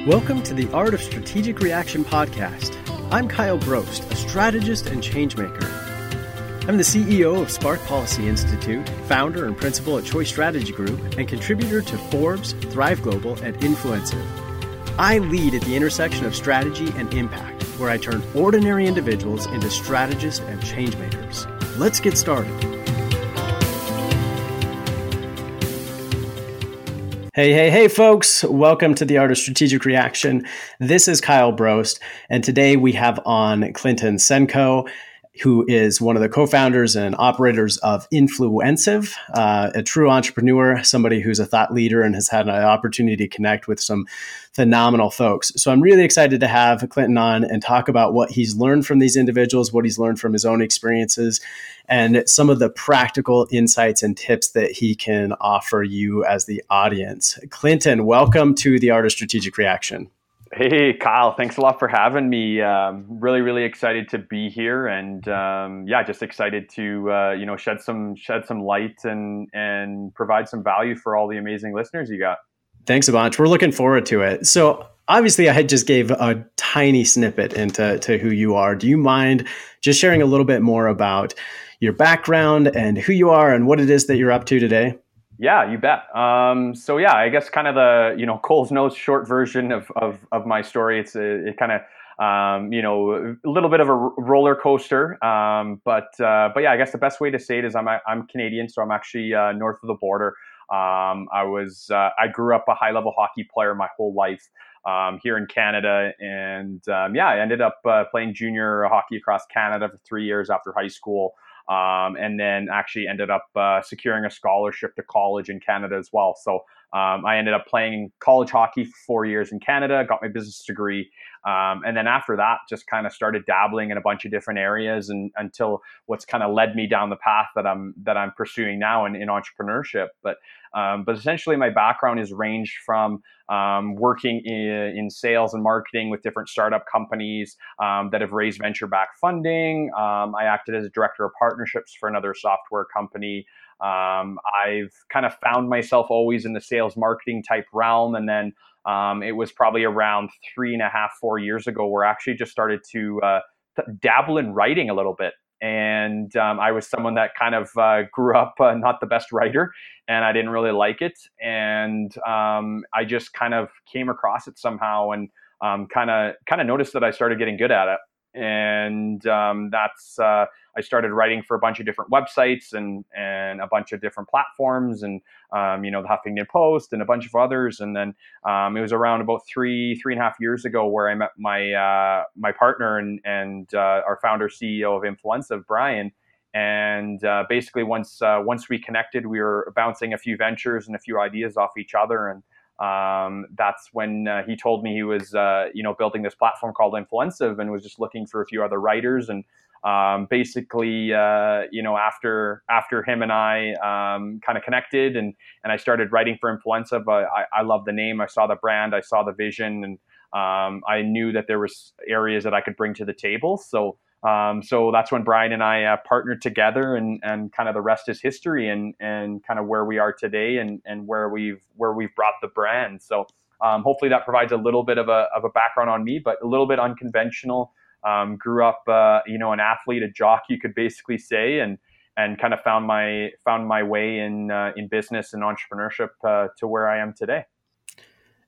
Welcome to the Art of Strategic Reaction podcast. I'm Kyle Brost, a strategist and changemaker. I'm the CEO of Spark Policy Institute, founder and principal at Choice Strategy Group, and contributor to Forbes, Thrive Global, and Influencive. I lead at the intersection of strategy and impact, where I turn ordinary individuals into strategists and changemakers. Let's get started. Hey, hey, hey, folks. Welcome to the Art of Strategic Reaction. This is Kyle Brost, and today we have on Clinton Senkow, who is one of the co founders and operators of Influencive, uh, a true entrepreneur, somebody who's a thought leader and has had an opportunity to connect with some phenomenal folks. So I'm really excited to have Clinton on and talk about what he's learned from these individuals, what he's learned from his own experiences, and some of the practical insights and tips that he can offer you as the audience. Clinton, welcome to the Art of Strategic Reaction. Hey, Kyle, thanks a lot for having me. Um, really, really excited to be here, and um, yeah, just excited to uh, you know shed some shed some light and and provide some value for all the amazing listeners you got. Thanks a bunch. We're looking forward to it. So obviously, I just gave a tiny snippet into to who you are. Do you mind just sharing a little bit more about your background and who you are and what it is that you're up to today? Yeah, you bet. Um, so yeah, I guess kind of the you know Coles Notes short version of of, of my story. It's a, it kind of um, you know a little bit of a roller coaster, um, but uh, but yeah, I guess the best way to say it is I'm I'm Canadian, so I'm actually uh, north of the border. Um, I was uh, I grew up a high level hockey player my whole life. Um, here in Canada. And um, yeah, I ended up uh, playing junior hockey across Canada for three years after high school um, and then actually ended up uh, securing a scholarship to college in Canada as well. So um, I ended up playing college hockey for four years in Canada, got my business degree, um, and then after that, just kind of started dabbling in a bunch of different areas, and until what's kind of led me down the path that I'm that I'm pursuing now in, in entrepreneurship. But um, but essentially, my background is ranged from um, working in, in, sales and marketing with different startup companies um, that have raised venture back funding. Um, I acted as a director of partnerships for another software company. Um, I've kind of found myself always in the sales marketing type realm. And then um, it was probably around three and a half, four years ago where I actually just started to uh, dabble in writing a little bit and um, I was someone that kind of uh, grew up uh, not the best writer, and I didn't really like it, and um, I just kind of came across it somehow, and kind of kind of noticed that I started getting good at it, and um, that's uh, I started writing for a bunch of different websites and and a bunch of different platforms, and um, you know the Huffington Post and a bunch of others. And then um, it was around about three three and a half years ago where I met my uh, my partner and and uh, our founder CEO of Influencive, Brian. And uh, basically, once uh, once we connected, we were bouncing a few ventures and a few ideas off each other, and um, that's when uh, he told me he was, uh, you know, building this platform called Influencive and was just looking for a few other writers. And um, basically, uh, you know, after after him and I um, kind of connected and and I started writing for Influencive, I, I love the name. I saw the brand, I saw the vision, and um, I knew that there was areas that I could bring to the table. So um, so that's when Brian and I uh, partnered together, and, and kind of the rest is history, and and kind of where we are today, and and where we've where we've brought the brand. So um, hopefully that provides a little bit of a of a background on me, but a little bit unconventional. Um, grew up, uh, you know, an athlete, a jock, you could basically say, and and kind of found my found my way in uh, in business and entrepreneurship uh, to where I am today.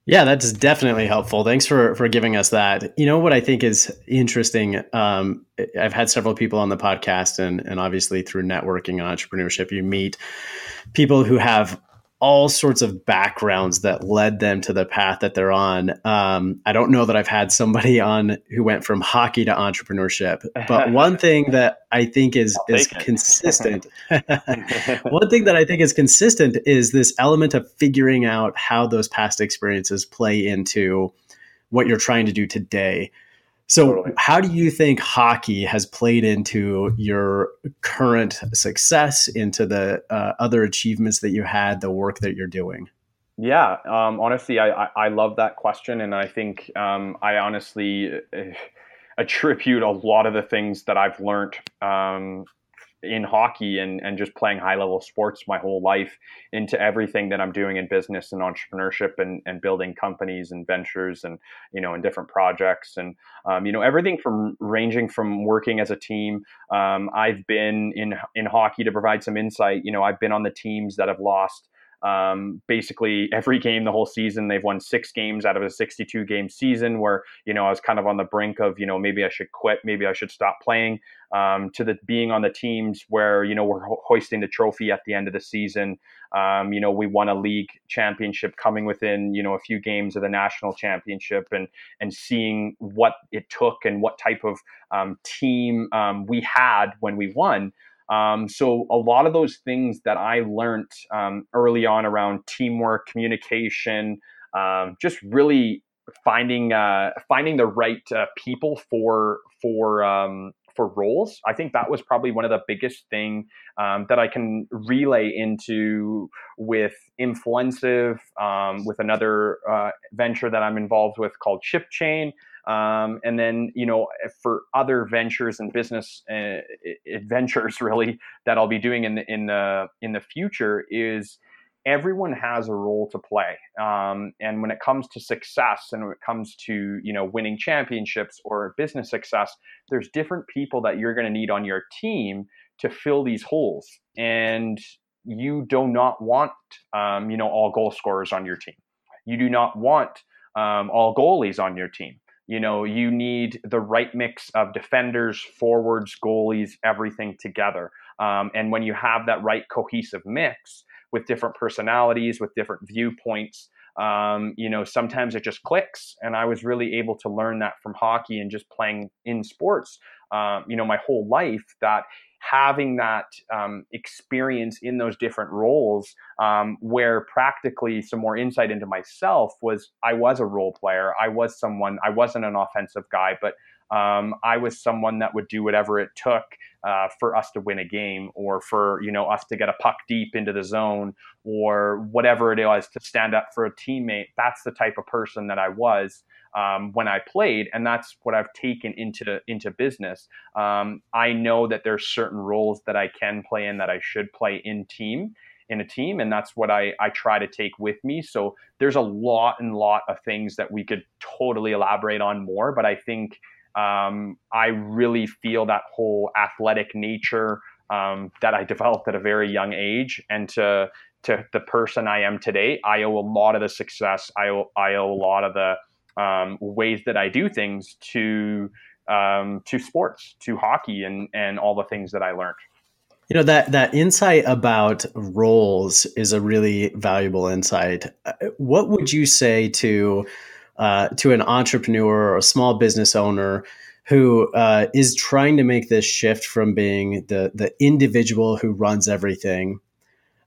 Yeah, that's definitely helpful. Thanks for for giving us that. You know what I think is interesting. Um, I've had several people on the podcast, and and obviously through networking and entrepreneurship, you meet people who have all sorts of backgrounds that led them to the path that they're on. Um, I don't know that I've had somebody on who went from hockey to entrepreneurship, but one thing that I think is is consistent. one thing that I think is consistent is this element of figuring out how those past experiences play into what you're trying to do today. So, totally. how do you think hockey has played into your current success, into the uh, other achievements that you had, the work that you're doing? Yeah, um, honestly, I, I, I, love that question. And I think um, I honestly uh, attribute a lot of the things that I've learned um, in hockey and, and just playing high level sports my whole life into everything that I'm doing in business and entrepreneurship and, and building companies and ventures and, you know, in different projects. And, um, you know, everything from ranging from working as a team. Um, I've been in, in hockey to provide some insight. You know, I've been on the teams that have lost um, basically every game the whole season. They've won six games out of a 62 game season where, you know, I was kind of on the brink of, you know, maybe I should quit, maybe I should stop playing, um, to the being on the teams where, you know, we're ho- hoisting the trophy at the end of the season. Um, you know, we won a league championship coming within, you know, a few games of the national championship and, and seeing what it took and what type of um, team um, we had when we won. Um, so a lot of those things that I learned um, early on around teamwork, communication, um, just really finding uh, finding the right uh, people for for um, for roles. I think that was probably one of the biggest thing um, that I can relay into with Influencive, um, with another uh, venture that I'm involved with called ShipChain. Um, and then, you know, for other ventures and business uh, adventures, really that I'll be doing in the in the in the future is everyone has a role to play. Um, and when it comes to success and when it comes to you know winning championships or business success, there's different people that you're going to need on your team to fill these holes. And you do not want um, you know all goal scorers on your team. You do not want um, all goalies on your team. You know, you need the right mix of defenders, forwards, goalies, everything together. Um, and when you have that right cohesive mix with different personalities, with different viewpoints, um, you know, sometimes it just clicks. And I was really able to learn that from hockey and just playing in sports, um, you know, my whole life that having that um, experience in those different roles um, where practically some more insight into myself was i was a role player. I was someone i wasn't an offensive guy but um, I was someone that would do whatever it took uh, for us to win a game, or for you know us to get a puck deep into the zone, or whatever it was to stand up for a teammate. That's the type of person that I was um, when I played, and that's what I've taken into into business. Um, I know that there's certain roles that I can play in that I should play in team in a team, and that's what I I try to take with me. So there's a lot and lot of things that we could totally elaborate on more, but I think um, I really feel that whole athletic nature um, that I developed at a very young age, and to to the person I am today, I owe a lot of the success. I owe, I owe a lot of the um, ways that I do things to um, to sports, to hockey, and and all the things that I learned. You know that that insight about roles is a really valuable insight. Uh, what would you say to uh, to an entrepreneur or a small business owner who uh, is trying to make this shift from being the the individual who runs everything.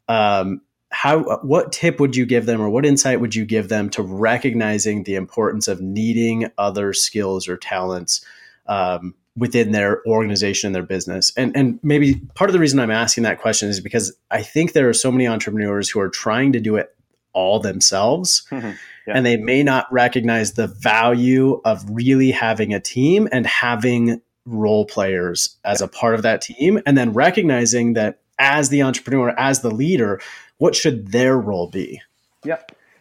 Um, how what tip would you give them or what insight would you give them to recognizing the importance of needing other skills or talents um, within their organization and their business? And and maybe part of the reason i'm asking that question is because i think there are so many entrepreneurs who are trying to do it all themselves mm-hmm. yeah. and they may not recognize the value of really having a team and having role players as a part of that team and then recognizing that as the entrepreneur as the leader what should their role be? Yeah.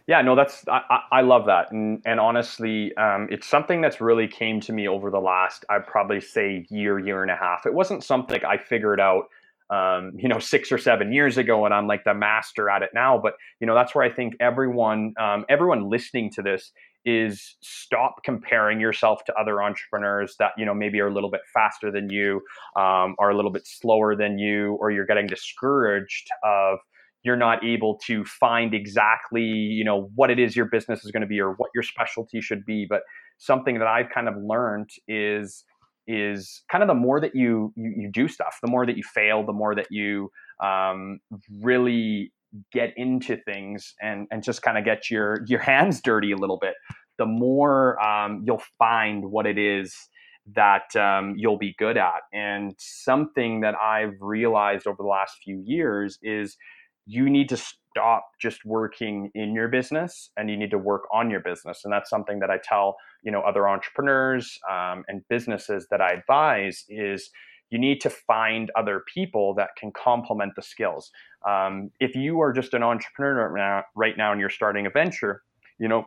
Yeah, no, that's I, I love that, and and honestly, um, it's something that's really came to me over the last I'd probably say year, year and a half. It wasn't something I figured out, um, you know, six or seven years ago, and I'm like the master at it now. But you know, that's where I think everyone, um, everyone listening to this is stop comparing yourself to other entrepreneurs that you know maybe are a little bit faster than you, um, are a little bit slower than you, or you're getting discouraged of you're not able to find exactly you know what it is your business is going to be or what your specialty should be but something that i've kind of learned is is kind of the more that you you, you do stuff the more that you fail the more that you um, really get into things and and just kind of get your your hands dirty a little bit the more um, you'll find what it is that um, you'll be good at. And something that i've realized over the last few years is you need to stop just working in your business and you need to work on your business and that's something that i tell you know other entrepreneurs um, and businesses that i advise is you need to find other people that can complement the skills. Um, if you are just an entrepreneur right now, right now and you're starting a venture, you know,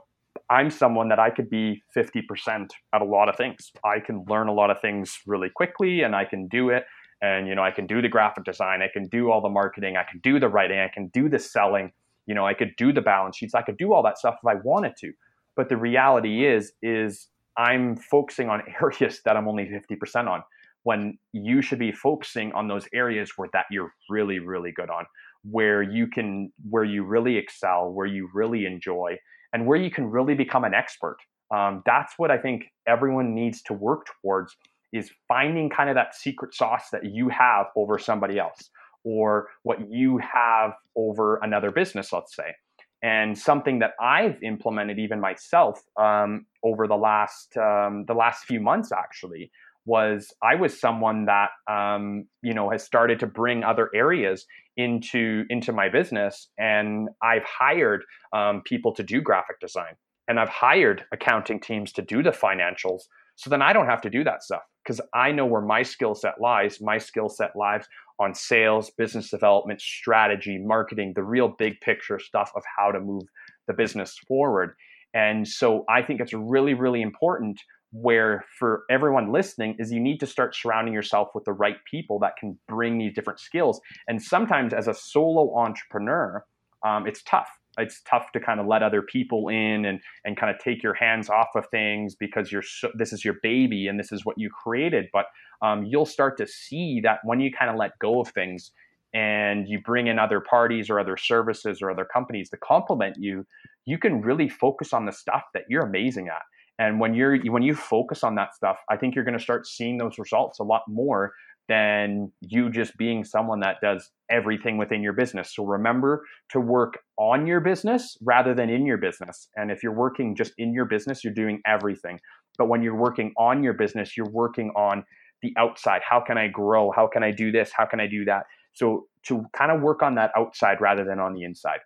I'm someone that I could be 50% at a lot of things. I can learn a lot of things really quickly and I can do it. And, you know, I can do the graphic design, I can do all the marketing, I can do the writing, I can do the selling, you know, I could do the balance sheets, I could do all that stuff if I wanted to. But the reality is, is I'm focusing on areas that I'm only 50% on when you should be focusing on those areas where that you're really, really good on, where you can, where you really excel, where you really enjoy and where you can really become an expert. Um, that's what I think everyone needs to work towards is finding kind of that secret sauce that you have over somebody else or what you have over another business, let's say. And something that I've implemented even myself um, over the last um, the last few months actually was I was someone that um, you know has started to bring other areas into into my business and i've hired um, people to do graphic design and i've hired accounting teams to do the financials so then i don't have to do that stuff because i know where my skill set lies. My skill set lies on sales business development strategy marketing the real big picture stuff of how to move the business forward. And so i think it's really really important where for everyone listening is you need to start surrounding yourself with the right people that can bring these different skills. And sometimes as a solo entrepreneur um, it's tough it's tough to kind of let other people in and and kind of take your hands off of things because you're so, this is your baby and this is what you created. But um, you'll start to see that when you kind of let go of things and you bring in other parties or other services or other companies to complement you you can really focus on the stuff that you're amazing at. And when you're when you focus on that stuff, I think you're going to start seeing those results a lot more than you just being someone that does everything within your business. So remember to work on your business rather than in your business. And if you're working just in your business, you're doing everything. But when you're working on your business, you're working on the outside. How can I grow? How can I do this? How can I do that? So to kind of work on that outside rather than on the inside.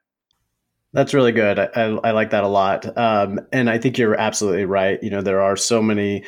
That's really good. I, I, like that a lot. Um, and I think you're absolutely right. You know, there are so many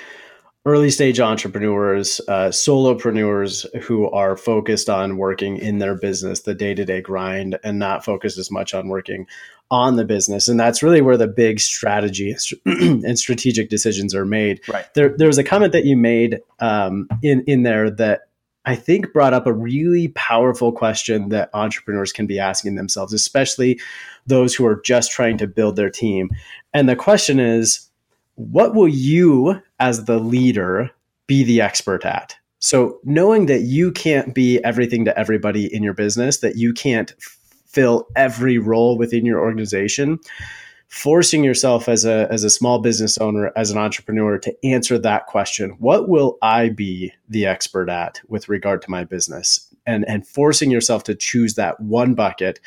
early stage entrepreneurs, uh, solopreneurs who are focused on working in their business, the day to day grind, and not focused as much on working on the business. And that's really where the big strategy and strategic decisions are made. Right. There, there was a comment that you made um, in, in there that I think brought up a really powerful question that entrepreneurs can be asking themselves, especially those who are just trying to build their team. And the question is, what will you, as the leader, be the expert at? So, knowing that you can't be everything to everybody in your business, that you can't fill every role within your organization, forcing yourself as a as a small business owner as an entrepreneur to answer that question what will i be the expert at with regard to my business and and forcing yourself to choose that one bucket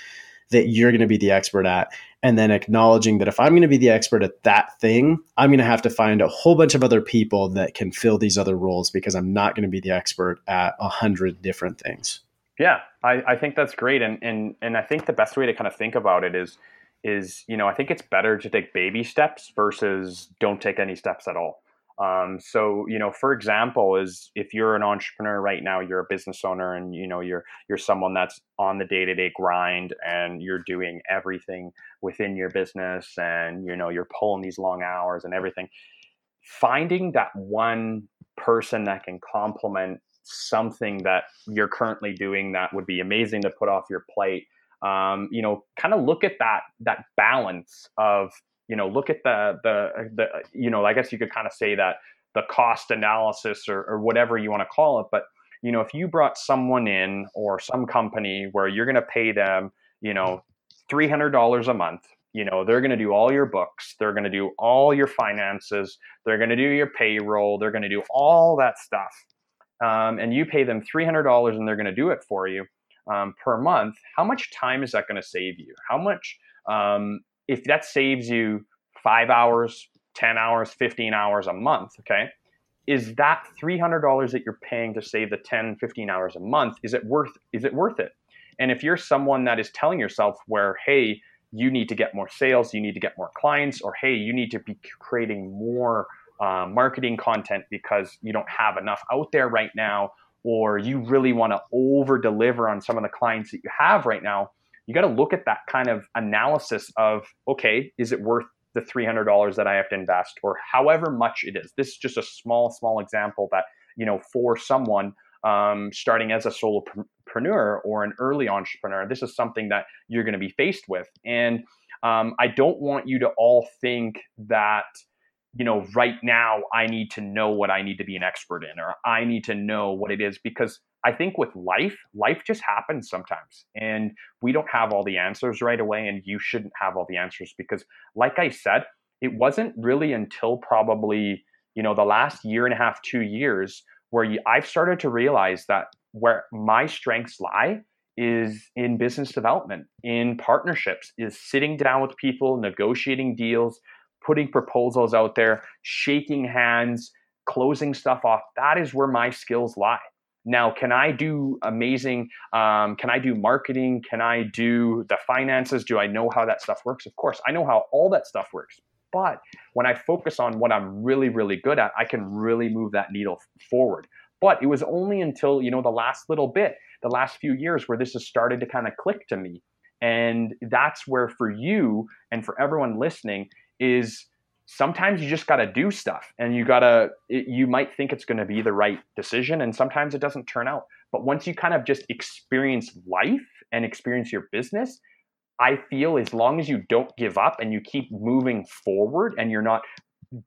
that you're going to be the expert at and then acknowledging that if i'm going to be the expert at that thing i'm going to have to find a whole bunch of other people that can fill these other roles because i'm not going to be the expert at a hundred different things yeah I, I think that's great and, and and i think the best way to kind of think about it is is you know I think it's better to take baby steps versus don't take any steps at all. Um, so you know, for example, is if you're an entrepreneur right now, you're a business owner, and you know you're you're someone that's on the day to day grind, and you're doing everything within your business, and you know you're pulling these long hours and everything. Finding that one person that can complement something that you're currently doing that would be amazing to put off your plate um, you know, kind of look at that that balance of you know, look at the the the you know, I guess you could kind of say that the cost analysis or, or whatever you want to call it, but you know, if you brought someone in or some company where you're going to pay them, you know, three hundred dollars a month you know they're going to do all your books they're going to do all your finances they're going to do your payroll they're going to do all that stuff um, and you pay them $300 and they're going to do it for you um, per month, how much time is that going to save you? How much, um, if that saves you five hours, 10 hours, 15 hours a month, okay, is that $300 that you're paying to save the 10, 15 hours a month, is it worth, is it worth it? And if you're someone that is telling yourself where, hey, you need to get more sales, you need to get more clients, or hey, you need to be creating more uh, marketing content because you don't have enough out there right now, or you really want to over deliver on some of the clients that you have right now, you got to look at that kind of analysis of okay, is it worth the $300 that I have to invest or however much it is. This is just a small, small example that, you know, for someone um, starting as a solopreneur or an early entrepreneur, this is something that you're going to be faced with. And um, I don't want you to all think that, you know, right now I need to know what I need to be an expert in or I need to know what it is because I think with life, life just happens sometimes. And we don't have all the answers right away. And you shouldn't have all the answers because, like I said, it wasn't really until probably, you know, the last year and a half, two years where you, I've started to realize that where my strengths lie is in business development, in partnerships, is sitting down with people, negotiating deals, putting proposals out there, shaking hands, closing stuff off. That is where my skills lie. Now, can I do amazing? Um, can I do marketing? Can I do the finances? Do I know how that stuff works? Of course, I know how all that stuff works. But when I focus on what I'm really, really good at, I can really move that needle forward. But it was only until, you know, the last little bit, the last few years where this has started to kind of click to me. And that's where for you and for everyone listening is sometimes you just got to do stuff and you got to you might think it's going to be the right decision and sometimes it doesn't turn out. But once you kind of just experience life and experience your business i feel as long as you don't give up and you keep moving forward and you're not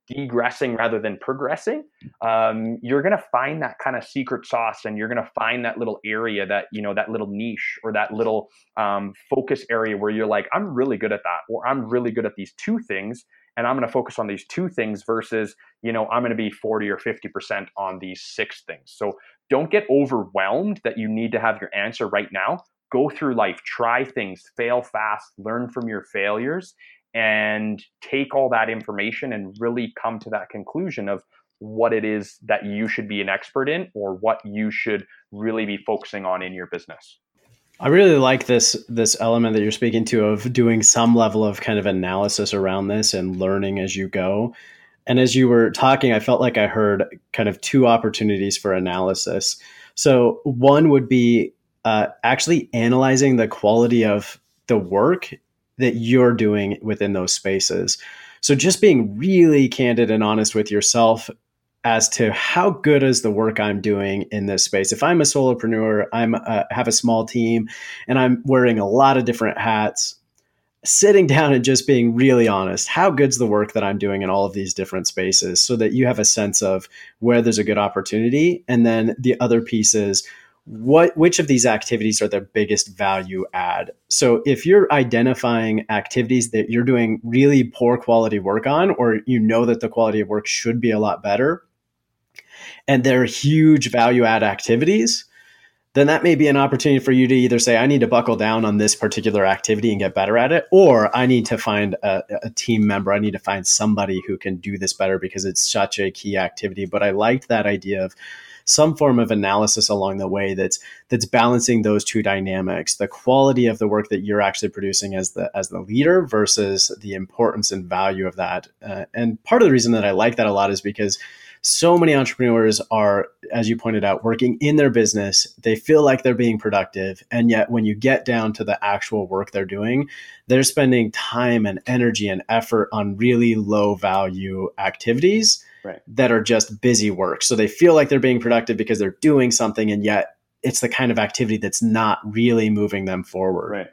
degressing rather than progressing um, you're going to find that kind of secret sauce and you're going to find that little area that you know that little niche or that little um, focus area where you're like i'm really good at that or i'm really good at these two things and I'm going to focus on these two things versus, you know, I'm going to be 40 or 50% on these six things. So don't get overwhelmed that you need to have your answer right now. Go through life, try things, fail fast, learn from your failures, and take all that information and really come to that conclusion of what it is that you should be an expert in or what you should really be focusing on in your business. I really like this this element that you're speaking to of doing some level of kind of analysis around this and learning as you go. And as you were talking, I felt like I heard kind of two opportunities for analysis. So one would be uh, actually analyzing the quality of the work that you're doing within those spaces. So just being really candid and honest with yourself as to how good is the work I'm doing in this space. If I'm a solopreneur, I'm uh, have a small team, and I'm wearing a lot of different hats. Sitting down and just being really honest, how good's the work that I'm doing in all of these different spaces, so that you have a sense of where there's a good opportunity, and then the other piece is what which of these activities are the biggest value add so if you're identifying activities that you're doing really poor quality work on or you know that the quality of work should be a lot better and they're huge value add activities, then that may be an opportunity for you to either say, I need to buckle down on this particular activity and get better at it, or I need to find a, a, team member. I need to find somebody who can do this better because it's such a key activity. But I liked that idea of some form of analysis along the way that's that's balancing those two dynamics the quality of the work that you're actually producing as the as the leader versus the importance and value of that uh, and part of the reason that i like that a lot is because so many entrepreneurs are, as you pointed out, working in their business. They feel like they're being productive. And yet, when you get down to the actual work they're doing, they're spending time and energy and effort on really low value activities right. that are just busy work. So they feel like they're being productive because they're doing something. And yet, it's the kind of activity that's not really moving them forward. Right.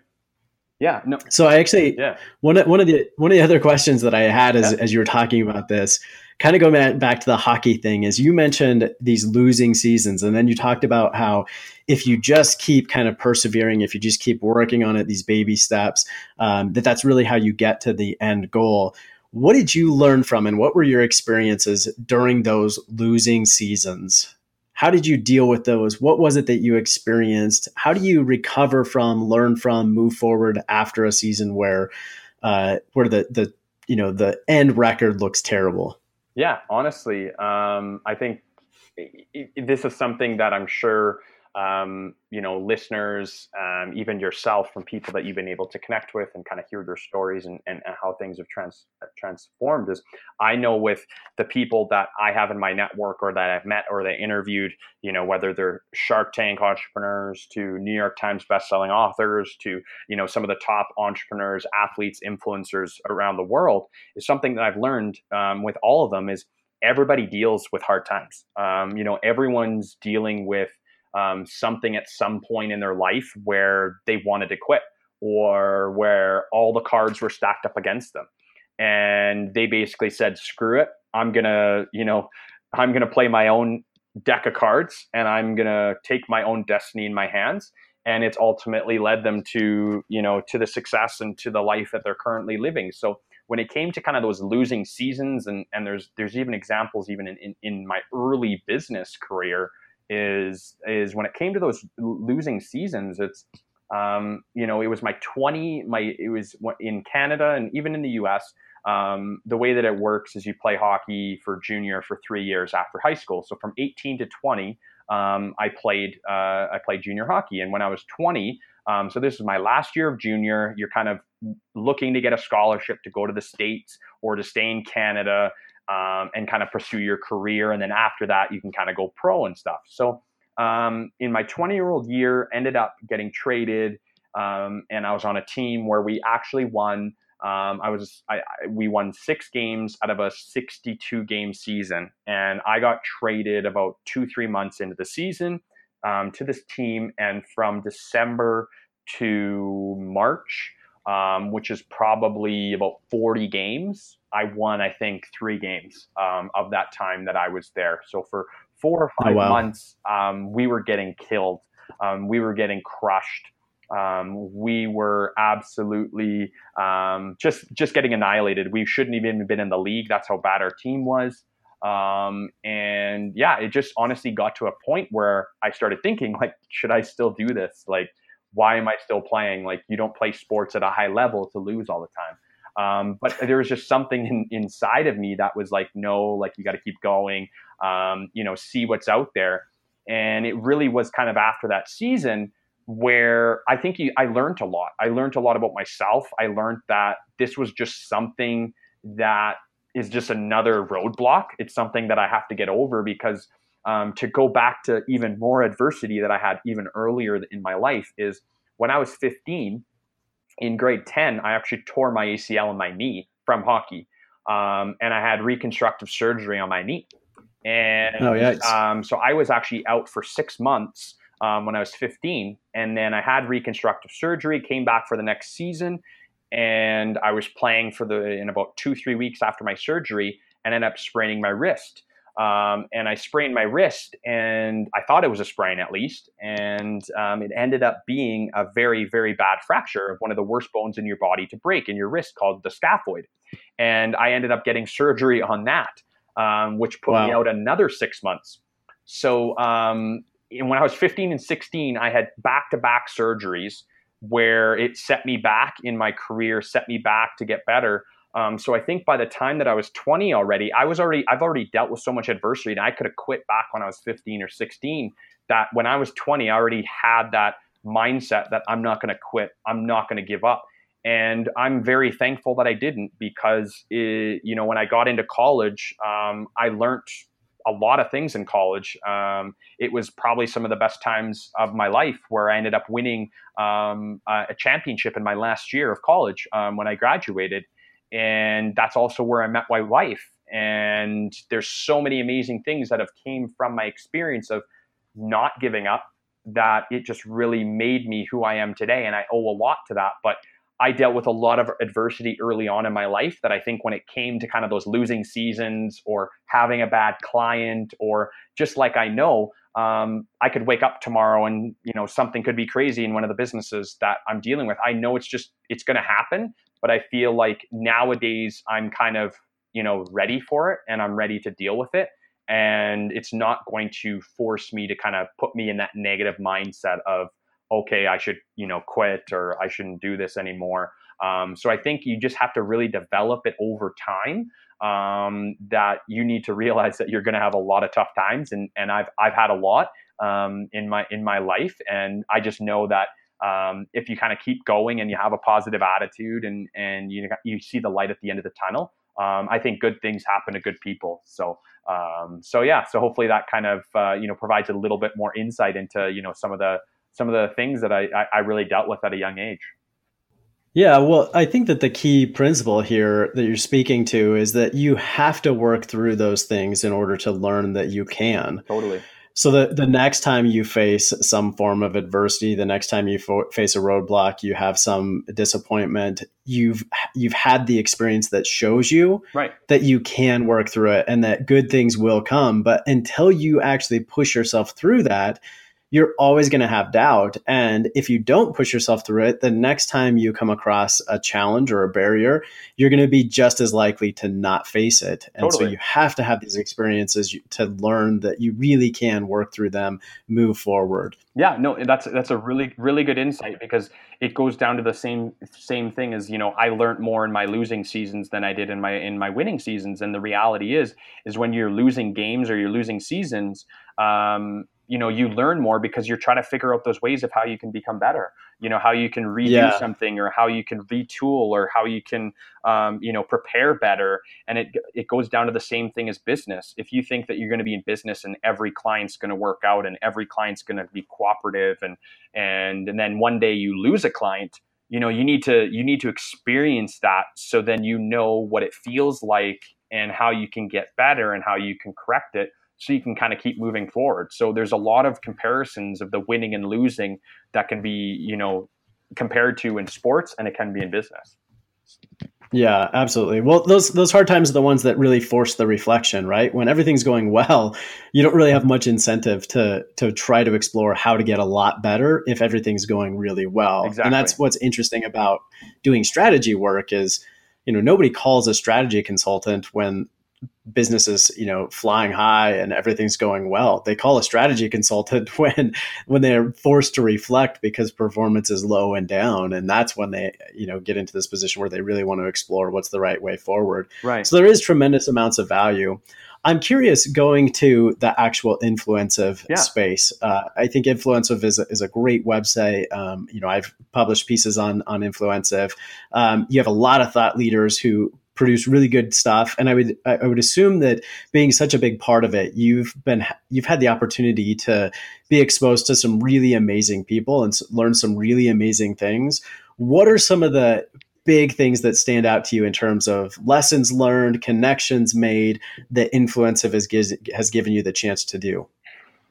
Yeah. No. So I actually, yeah. One of, one of the one of the other questions that I had as yeah. as you were talking about this kind of going back to the hockey thing is you mentioned these losing seasons and then you talked about how if you just keep kind of persevering if you just keep working on it these baby steps um, that that's really how you get to the end goal. What did you learn from and what were your experiences during those losing seasons? How did you deal with those? What was it that you experienced? How do you recover from learn from move forward after a season where uh, where the the you know the end record looks terrible yeah, honestly, um, I think this is something that I'm sure um, you know, listeners, um, even yourself, from people that you've been able to connect with and kind of hear their stories and, and, and, how things have trans, transformed is I know with the people that I have in my network or that I've met or that interviewed, you know, whether they're Shark Tank entrepreneurs to New York Times bestselling authors to, you know, some of the top entrepreneurs, athletes, influencers around the world is something that I've learned um, with all of them is everybody deals with hard times. Um, you know, everyone's dealing with um, something at some point in their life where they wanted to quit or where all the cards were stacked up against them. And they basically said, screw it. I'm going to, you know, I'm going to play my own deck of cards and I'm going to take my own destiny in my hands. And it's ultimately led them to, you know, to the success and to the life that they're currently living. So when it came to kind of those losing seasons, and, and there's there's even examples even in, in, in my early business career is is when it came to those losing seasons, it's um, you know it was my 20 my it was in Canada and even in the U.S. Um, the way that it works is you play hockey for junior for three years after high school. So from 18 to 20, um, I played uh, I played junior hockey, and when I was 20, um, so this is my last year of junior. You're kind of looking to get a scholarship to go to the states or to stay in Canada um, and kind of pursue your career. And then after that, you can kind of go pro and stuff. So um, in my 20 year old year, ended up getting traded, um, and I was on a team where we actually won. Um, I was I, I, we won six games out of a 62 game season, and I got traded about two three months into the season um, to this team, and from December to March um, which is probably about 40 games. I won, I think, three games um, of that time that I was there. So for four or five oh, wow. months, um, we were getting killed. Um, we were getting crushed. Um, we were absolutely um, just just getting annihilated. We shouldn't even have been in the league. That's how bad our team was. and yeah, it just honestly got to a point where I started thinking, like, should I still do this? Like, why am I still playing? Like you don't play sports at a high level to lose all the time. Um, but there was just something in, inside of me that was like, no, like you got to keep going, um, you know, see what's out there. And it really was kind of after that season where I think you, I learned a lot. I learned a lot about myself. I learned that this was just something that is just another roadblock. It's something that I have to get over because um, to go back to even more adversity that I had even earlier in my life is when I was 15 in grade 10, I actually tore my ACL in my knee from hockey. Um, and I had reconstructive surgery on my knee. And oh, um, so I was actually out for six months um, when I was 15. And then I had reconstructive surgery, came back for the next season. And I was playing for the in about two, three weeks after my surgery and ended up spraining my wrist. Um, and I sprained my wrist, and I thought it was a sprain at least, and um, it ended up being a very, very bad fracture of one of the worst bones in your body to break in your wrist, called the scaphoid. And I ended up getting surgery on that, um, which put wow. me out another six months. So um, when I was 15 and 16, I had back-to-back surgeries where it set me back in my career, set me back to get better. Um, so I think by the time that I was 20 already, I was already I've already dealt with so much adversity, and I could have quit back when I was 15 or 16. That when I was 20, I already had that mindset that I'm not going to quit, I'm not going to give up, and I'm very thankful that I didn't because it, you know when I got into college, um, I learned a lot of things in college. Um, it was probably some of the best times of my life where I ended up winning um, a championship in my last year of college um, when I graduated and that's also where I met my wife. And there's so many amazing things that have came from my experience of not giving up that it just really made me who I am today. And I owe a lot to that. But I dealt with a lot of adversity early on in my life that I think when it came to kind of those losing seasons or having a bad client or just like I know, um, I could wake up tomorrow and you know something could be crazy in one of the businesses that I'm dealing with. I know it's just it's going to happen, but I feel like nowadays I'm kind of, you know, ready for it and I'm ready to deal with it. And it's not going to force me to kind of put me in that negative mindset of, okay, I should, you know, quit or I shouldn't do this anymore. Um, so I think you just have to really develop it over time. Um, that you need to realize that you're going to have a lot of tough times, and and I've I've had a lot um, in my in my life, and I just know that um, if you kind of keep going and you have a positive attitude and and you you see the light at the end of the tunnel, um, I think good things happen to good people. So um, so yeah, so hopefully that kind of uh, you know provides a little bit more insight into you know some of the some of the things that I, I really dealt with at a young age. Yeah, well, I think that the key principle here that you're speaking to is that you have to work through those things in order to learn that you can. Totally. So the, the next time you face some form of adversity, the next time you fo- face a roadblock, you have some disappointment, you've you've had the experience that shows you right. that you can work through it and that good things will come. But until you actually push yourself through that, you're always going to have doubt. And if you don't push yourself through it, the next time you come across a challenge or a barrier, you're going to be just as likely to not face it. And totally. so you have to have these experiences to learn that you really can work through them, move forward. Yeah, no, that's that's a really really good insight because it goes down to the same same thing as you know I learned more in my losing seasons than I did in my in my winning seasons. And the reality is is when you're losing games or you're losing seasons. Um, you know you learn more because you're trying to figure out those ways of how you can become better. You know how you can redo yeah. something or how you can retool or how you can um, you know prepare better. And it it goes down to the same thing as business. If you think that you're going to be in business and every client's going to work out and every client's going to be cooperative and and and then one day you lose a client you know you need to you need to experience that so then you know what it feels like and how you can get better and how you can correct it so you can kind of keep moving forward. So there's a lot of comparisons of the winning and losing that can be, you know, compared to in sports and it can be in business. Yeah, absolutely. Well, those those hard times are the ones that really force the reflection, right? When everything's going well, you don't really have much incentive to to try to explore how to get a lot better if everything's going really well. Exactly. And that's what's interesting about doing strategy work is, you know, nobody calls a strategy consultant when businesses you know flying high and everything's going well they call a strategy consultant when when they're forced to reflect because performance is low and down and that's when they you know get into this position where they really want to explore what's the right way forward right so there is tremendous amounts of value I'm curious going to the actual Influencive yeah. space. Uh, I think Influencive is a, is a great website. Um, you know, I've published pieces on on Influencive. Um, you have a lot of thought leaders who produce really good stuff. And i would i would assume that being such a big part of it you've been you've had the opportunity to be exposed to some really amazing people and learn some really amazing things. What are some of the big things that stand out to you in terms of lessons learned connections made that Influencive has, has given you the chance to do?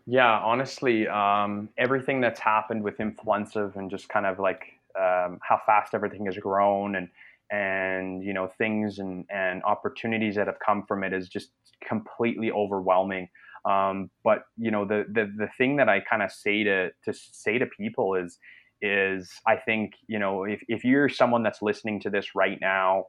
Yeah honestly um, everything that's happened with Influencive and just kind of like um, how fast everything has grown and and you know things and and opportunities that have come from it is just completely overwhelming. Um, but you know the the, the thing that i kind of say to to say to people is is i think you know if, if you're someone that's listening to this right now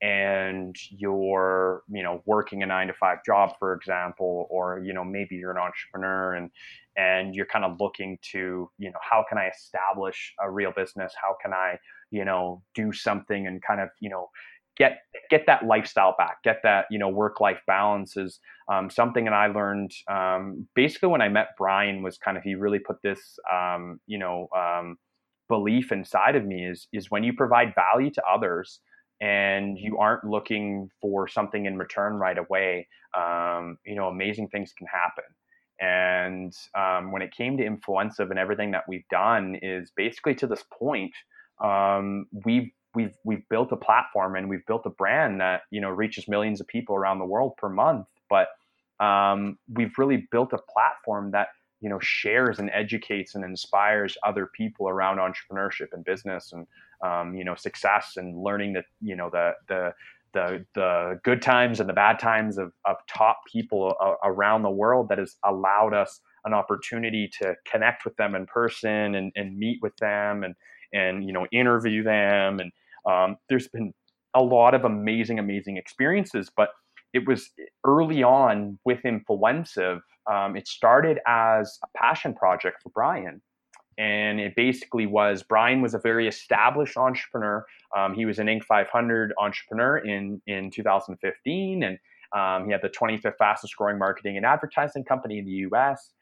and you're you know working a nine to five job for example or you know maybe you're an entrepreneur and and you're kind of looking to you know how can i establish a real business? How can i you know do something and kind of you know get get that lifestyle back get that you know work life balance is um, something that i learned um, basically when i met brian was kind of he really put this um, you know um, belief inside of me is is when you provide value to others and you aren't looking for something in return right away um, you know amazing things can happen. And um, when it came to Influencive and everything that we've done is basically to this point um, we've we've we've built a platform and we've built a brand that you know reaches millions of people around the world per month. But um, we've really built a platform that you know shares and educates and inspires other people around entrepreneurship and business and um, you know success and learning that you know the the the the good times and the bad times of, of top people around the world that has allowed us an opportunity to connect with them in person and, and meet with them and and you know interview them and um, there's been a lot of amazing amazing experiences but it was early on with Influencive um, it started as a passion project for brian and it basically was Brian was a very established entrepreneur. Um, he was an Inc. 500 entrepreneur in in 2015, and um, he had the 25th fastest growing marketing and advertising company in the U.S.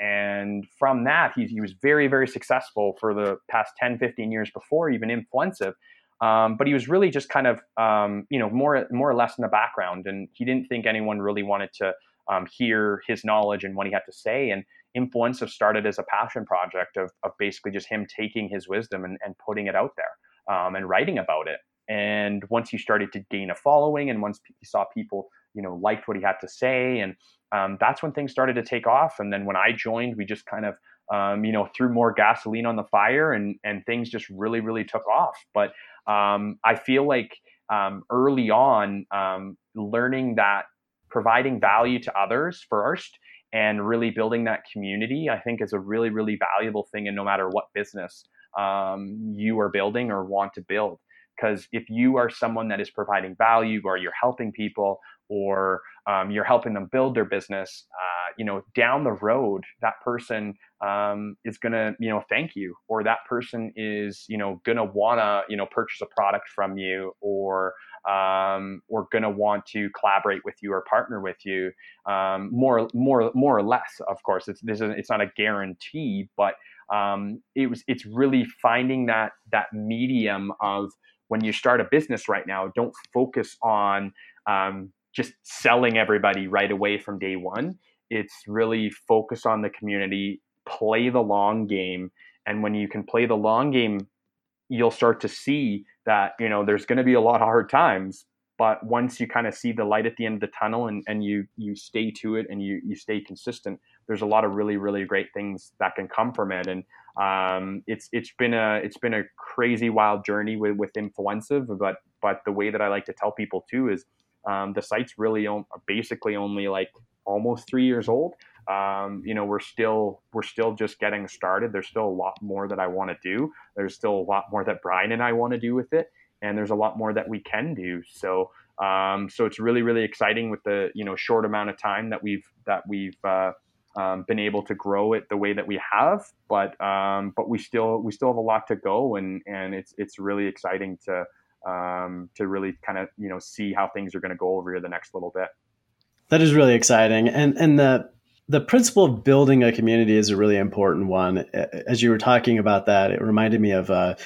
And from that, he, he was very, very successful for the past 10, 15 years before even Influencive. Um, but he was really just kind of, um, you know, more, more or less in the background. And he didn't think anyone really wanted to um, hear his knowledge and what he had to say. And Influencive started as a passion project of, of basically just him taking his wisdom and, and putting it out there um, and writing about it. And once he started to gain a following and once he saw people, you know, liked what he had to say and um, that's when things started to take off. And then when I joined, we just kind of, um, you know, threw more gasoline on the fire and, and things just really, really took off. But um, I feel like um, early on, um, learning that providing value to others first and really building that community, I think is a really, really valuable thing. And no matter what business um, you are building or want to build. Because if you are someone that is providing value or you're helping people or um, you're helping them build their business, uh, you know, down the road, that person um, is gonna, you know, thank you, or that person is, you know, gonna wanna, you know, purchase a product from you, or um, or gonna want to collaborate with you or partner with you. Um, more, more, more or less, of course. It's this is it's not a guarantee, but um, it was it's really finding that that medium of when you start a business right now, don't focus on um, just selling everybody right away from day one. It's really focus on the community, play the long game. And when you can play the long game, you'll start to see that, you know, there's going to be a lot of hard times. But once you kind of see the light at the end of the tunnel and, and you, you stay to it and you, you stay consistent, there's a lot of really, really great things that can come from it. And um, it's, it's been a, it's been a crazy wild journey with, with Influencive, but, but the way that I like to tell people too is um, the site's really on, basically only like almost three years old. Um, you know, we're still we're still just getting started. There's still a lot more that I want to do. There's still a lot more that Brian and I want to do with it, and there's a lot more that we can do. So um, so it's really really exciting with the you know short amount of time that we've that we've uh, um, been able to grow it the way that we have. But um, but we still we still have a lot to go, and and it's it's really exciting to um, to really kind of you know see how things are going to go over here the next little bit. That is really exciting, and and the the principle of building a community is a really important one. As you were talking about that, it reminded me of a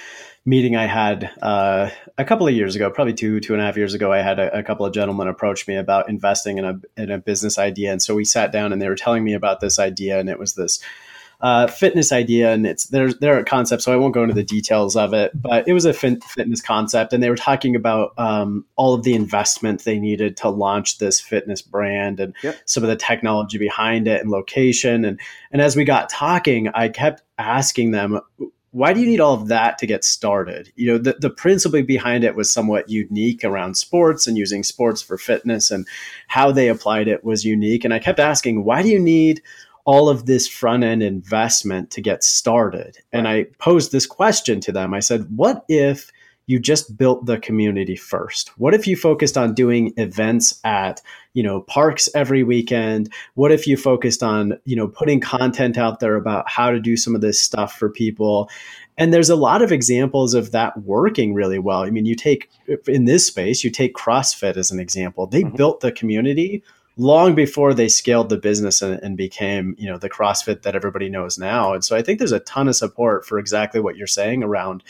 meeting I had uh, a couple of years ago, probably two two and a half years ago. I had a, a couple of gentlemen approach me about investing in a in a business idea, and so we sat down and they were telling me about this idea, and it was this uh, fitness idea, and it's there's there are concepts, so I won't go into the details of it, but it was a fin- fitness concept, and they were talking about um, all of the investment they needed to launch this fitness brand and yep. some of the technology behind it and location, and and as we got talking, I kept asking them. Why do you need all of that to get started? You know, the, the principle behind it was somewhat unique around sports and using sports for fitness, and how they applied it was unique. And I kept asking, why do you need all of this front end investment to get started. And I posed this question to them. I said, what if you just built the community first? What if you focused on doing events at, you know, parks every weekend? What if you focused on, you know, putting content out there about how to do some of this stuff for people? And there's a lot of examples of that working really well. I mean, you take in this space, you take CrossFit as an example. They mm-hmm. built the community long before they scaled the business and, and, became you know the CrossFit that everybody knows now. And so I think there's a ton of support for exactly what you're saying around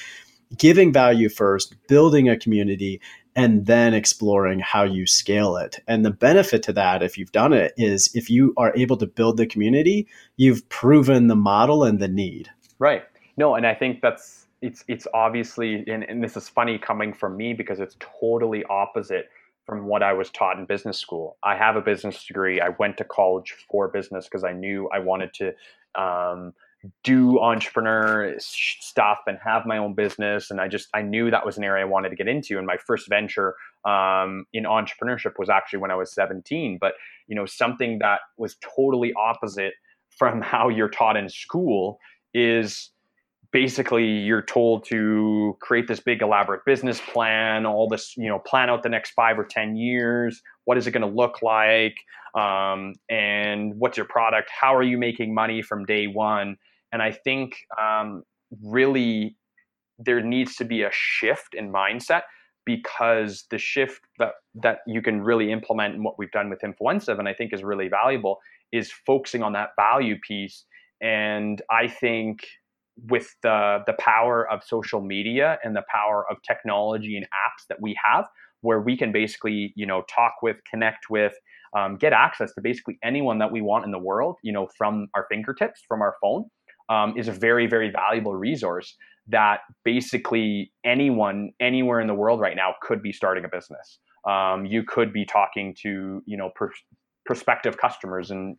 giving value first, building a community, and then exploring how you scale it. And the benefit to that, if you've done it, is if you are able to build the community, you've proven the model and the need. Right. No, and I think that's it's it's obviously and, and this is funny coming from me because it's totally opposite from what I was taught in business school. I have a business degree. I went to college for business because I knew I wanted to um, do entrepreneur stuff and have my own business. And I just I knew that was an area I wanted to get into. And my first venture um, in entrepreneurship was actually when I was 17. But you know something that was totally opposite from how you're taught in school is basically you're told to create this big elaborate business plan all this you know plan out the next five or ten years. What is it going to look like? Um, and what's your product? How are you making money from day one? And I think um, really there needs to be a shift in mindset because the shift that that you can really implement in what we've done with Influencive and I think is really valuable is focusing on that value piece. And I think with the the power of social media and the power of technology and apps that we have, where we can basically you know talk with, connect with, um, get access to basically anyone that we want in the world, you know, from our fingertips, from our phone, um, is a very very valuable resource that basically anyone anywhere in the world right now could be starting a business. Um, you could be talking to you know prospective customers in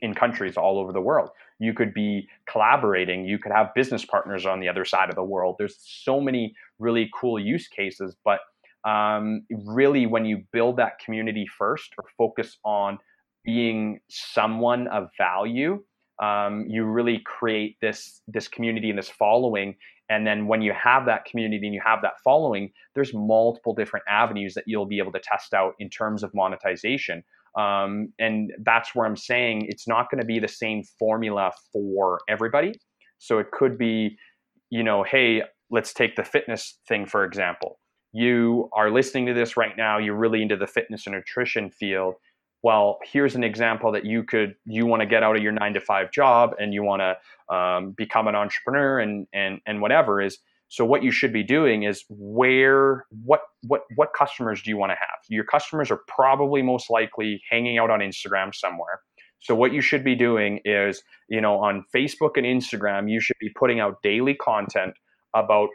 in countries all over the world. You could be collaborating. You could have business partners on the other side of the world. There's so many really cool use cases, but um, really, when you build that community first or focus on being someone of value, um, you really create this this community and this following and then when you have that community and you have that following, there's multiple different avenues that you'll be able to test out in terms of monetization. Um, and that's where I'm saying it's not going to be the same formula for everybody. So it could be, you know, hey, let's take the fitness thing for example. You are listening to this right now, you're really into the fitness and nutrition field well here's an example that you could you want to get out of your nine to five job and you want to um, become an entrepreneur and and and whatever is so what you should be doing is where what what what customers do you want to have? Your customers are probably most likely hanging out on instagram somewhere. So what you should be doing is you know on facebook and instagram you should be putting out daily content about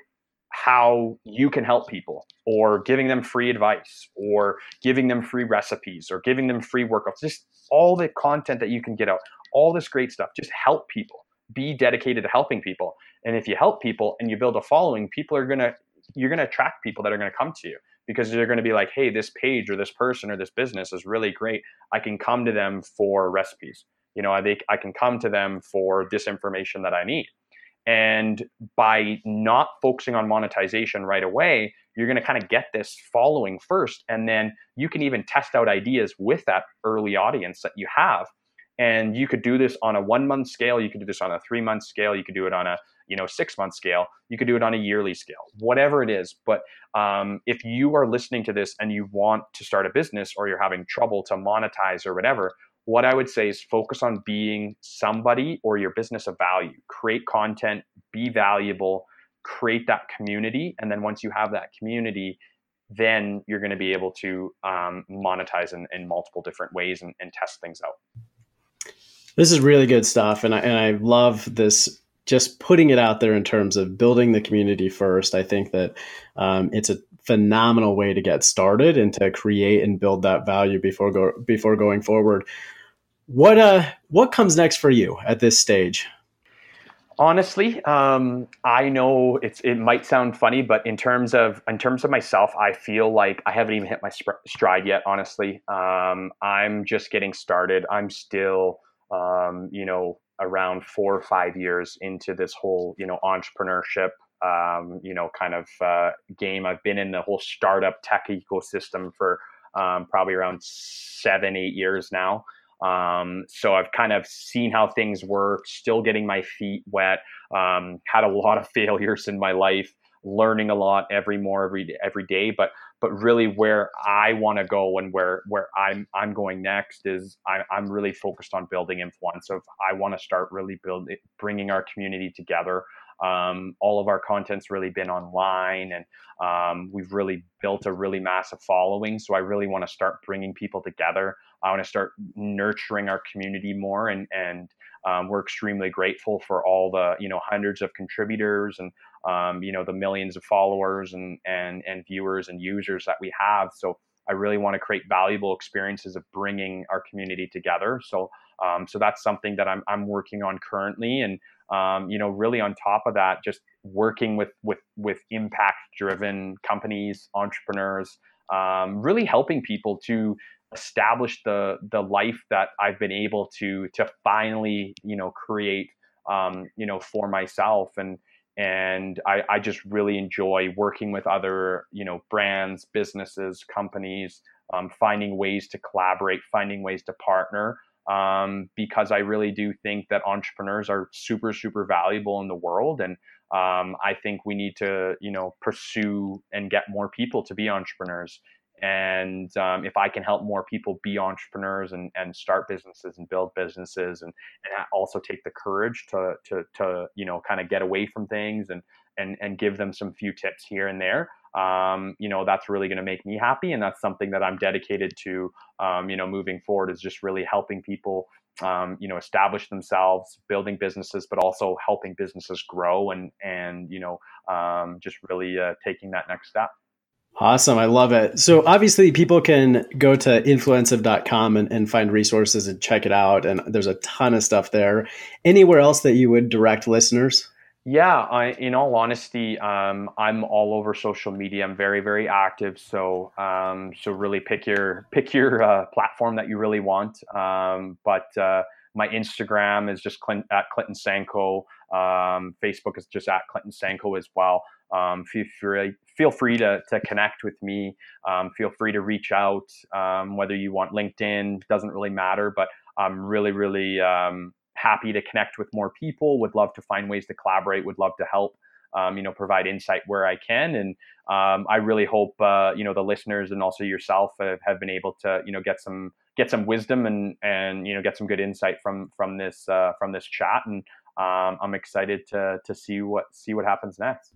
how you can help people or giving them free advice or giving them free recipes or giving them free workouts. Just all the content that you can get out all this great stuff. Just help people. Be dedicated to helping people and if you help people and you build a following people are to you're to attract people that are to come to you because they're to be like hey this page or this person or this business is really great i can come to them for recipes you know i think i can come to them for this information that i need and by not focusing on monetization right away, you're going to kind of get this following first. And then you can even test out ideas with that early audience that you have. And you could do this on a one month scale. You could do this on a three month scale. You could do it on a you know six month scale. You could do it on a yearly scale, whatever it is. But um, if you are listening to this and you want to start a business or you're having trouble to monetize or whatever, what I would say is focus on being somebody or your business of value. Create content, be valuable, create that community. And then once you have that community, then you're going to be able to um, monetize in, in, multiple different ways and, and test things out. This is really good stuff. And I, and I love this just putting it out there in terms of building the community first. I think that um, it's a phenomenal way to get started and to create and build that value before go before going forward. What uh what comes next for you at this stage? Honestly, um, I know it's it might sound funny, but in terms of in terms of myself, I feel like I haven't even hit my stride yet. Honestly, um, I'm just getting started. I'm still, um, you know, around four or five years into this whole you know entrepreneurship um, you know kind of uh, game. I've been in the whole startup tech ecosystem for um, probably around seven eight years now. Um, so i've kind of seen how things work still getting my feet wet um, had a lot of failures in my life learning a lot every more every every day but but really where I want to go and where where I'm I'm going next is I, I'm really focused on building influence. So I want to start really building bringing our community together. Um, all of our content's really been online, and um, we've really built a really massive following. So I really want to start bringing people together. I want to start nurturing our community more, and and um, we're extremely grateful for all the you know hundreds of contributors and um, you know the millions of followers and and and viewers and users that we have. So I really want to create valuable experiences of bringing our community together. So um, so that's something that I'm I'm working on currently, and um, you know really on top of that, just working with with with impact driven companies, entrepreneurs, um, really helping people to establish the the life that I've been able to to finally you know create um, you know for myself and and I, I just really enjoy working with other you know brands businesses companies um, finding ways to collaborate finding ways to partner um, because I really do think that entrepreneurs are super, super valuable in the world. And um, I think we need to, you know, pursue and get more people to be entrepreneurs. And um, if I can help more people be entrepreneurs and, and start businesses and build businesses and, and also take the courage to, to, to you know, kind of get away from things and, and, and give them some few tips here and there, um, you know, that's really going to make me happy. And that's something that I'm dedicated to, um, you know, moving forward is just really helping people, um, you know, establish themselves, building businesses, but also helping businesses grow and, and, you know, um, just really uh, taking that next step. Awesome. I love it. So obviously people can go to influencive.com and, and find resources and check it out. And there's a ton of stuff there. Anywhere else that you would direct listeners? Yeah, I, in all honesty, um, I'm all over social media. I'm very, very active. So, um, so really pick your pick your uh, platform that you really want. Um, but uh, my Instagram is just Clint, at Clinton Senkow. Um, Facebook is just at Clinton Senkow as well. Um, feel free feel free to to connect with me. Um, feel free to reach out. whether you want LinkedIn doesn't really matter, but I'm really, really happy to connect with more people, would love to find ways to collaborate, would love to help. Um, you know, provide insight where I can, and um, I really hope uh, you know the listeners and also yourself have, have, been able to you know get some get some wisdom and and you know get some good insight from from this uh, from this chat, and um, I'm excited to to see what see what happens next.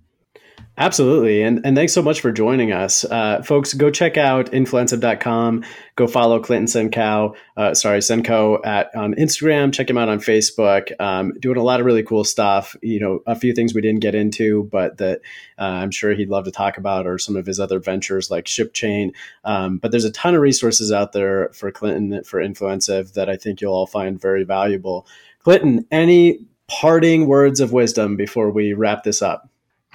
Absolutely. And, and thanks so much for joining us. Uh, folks, go check out influencive.com. Go follow Clinton Senko, uh, sorry, Senkow at on Instagram. Check him out on Facebook. Um, doing a lot of really cool stuff. You know, a few things we didn't get into, but that uh, I'm sure he'd love to talk about or some of his other ventures like ShipChain. Um, but there's a ton of resources out there for Clinton, for Influencive that I think you'll all find very valuable. Clinton, any parting words of wisdom before we wrap this up?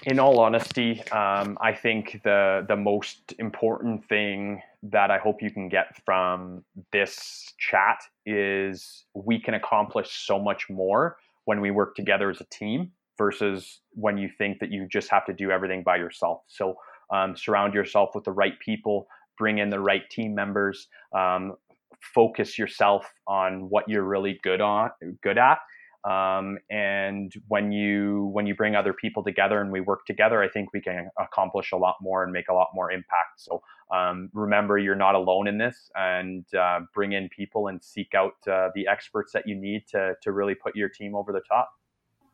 In all honesty, um, I think the the most important thing that I hope you can get from this chat is we can accomplish so much more when we work together as a team versus when you think that you just have to do everything by yourself. So um, surround yourself with the right people, bring in the right team members, um, focus yourself on what you're really good on, good at, um, and when you when you bring other people together and we work together, I think we can accomplish a lot more and make a lot more impact. So um, remember, you're not alone in this, and uh, bring in people and seek out uh, the experts that you need to to really put your team over the top.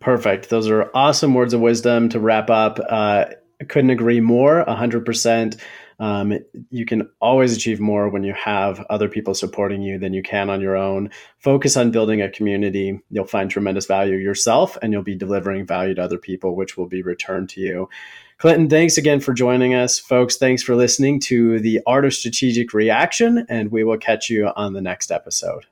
Perfect. Those are awesome words of wisdom to wrap up. Uh, couldn't agree more. hundred percent. Um, you can always achieve more when you have other people supporting you than you can on your own. Focus on building a community. You'll find tremendous value yourself and you'll be delivering value to other people, which will be returned to you. Clinton, thanks again for joining us. Folks, thanks for listening to the Art of Strategic Reaction, and we will catch you on the next episode.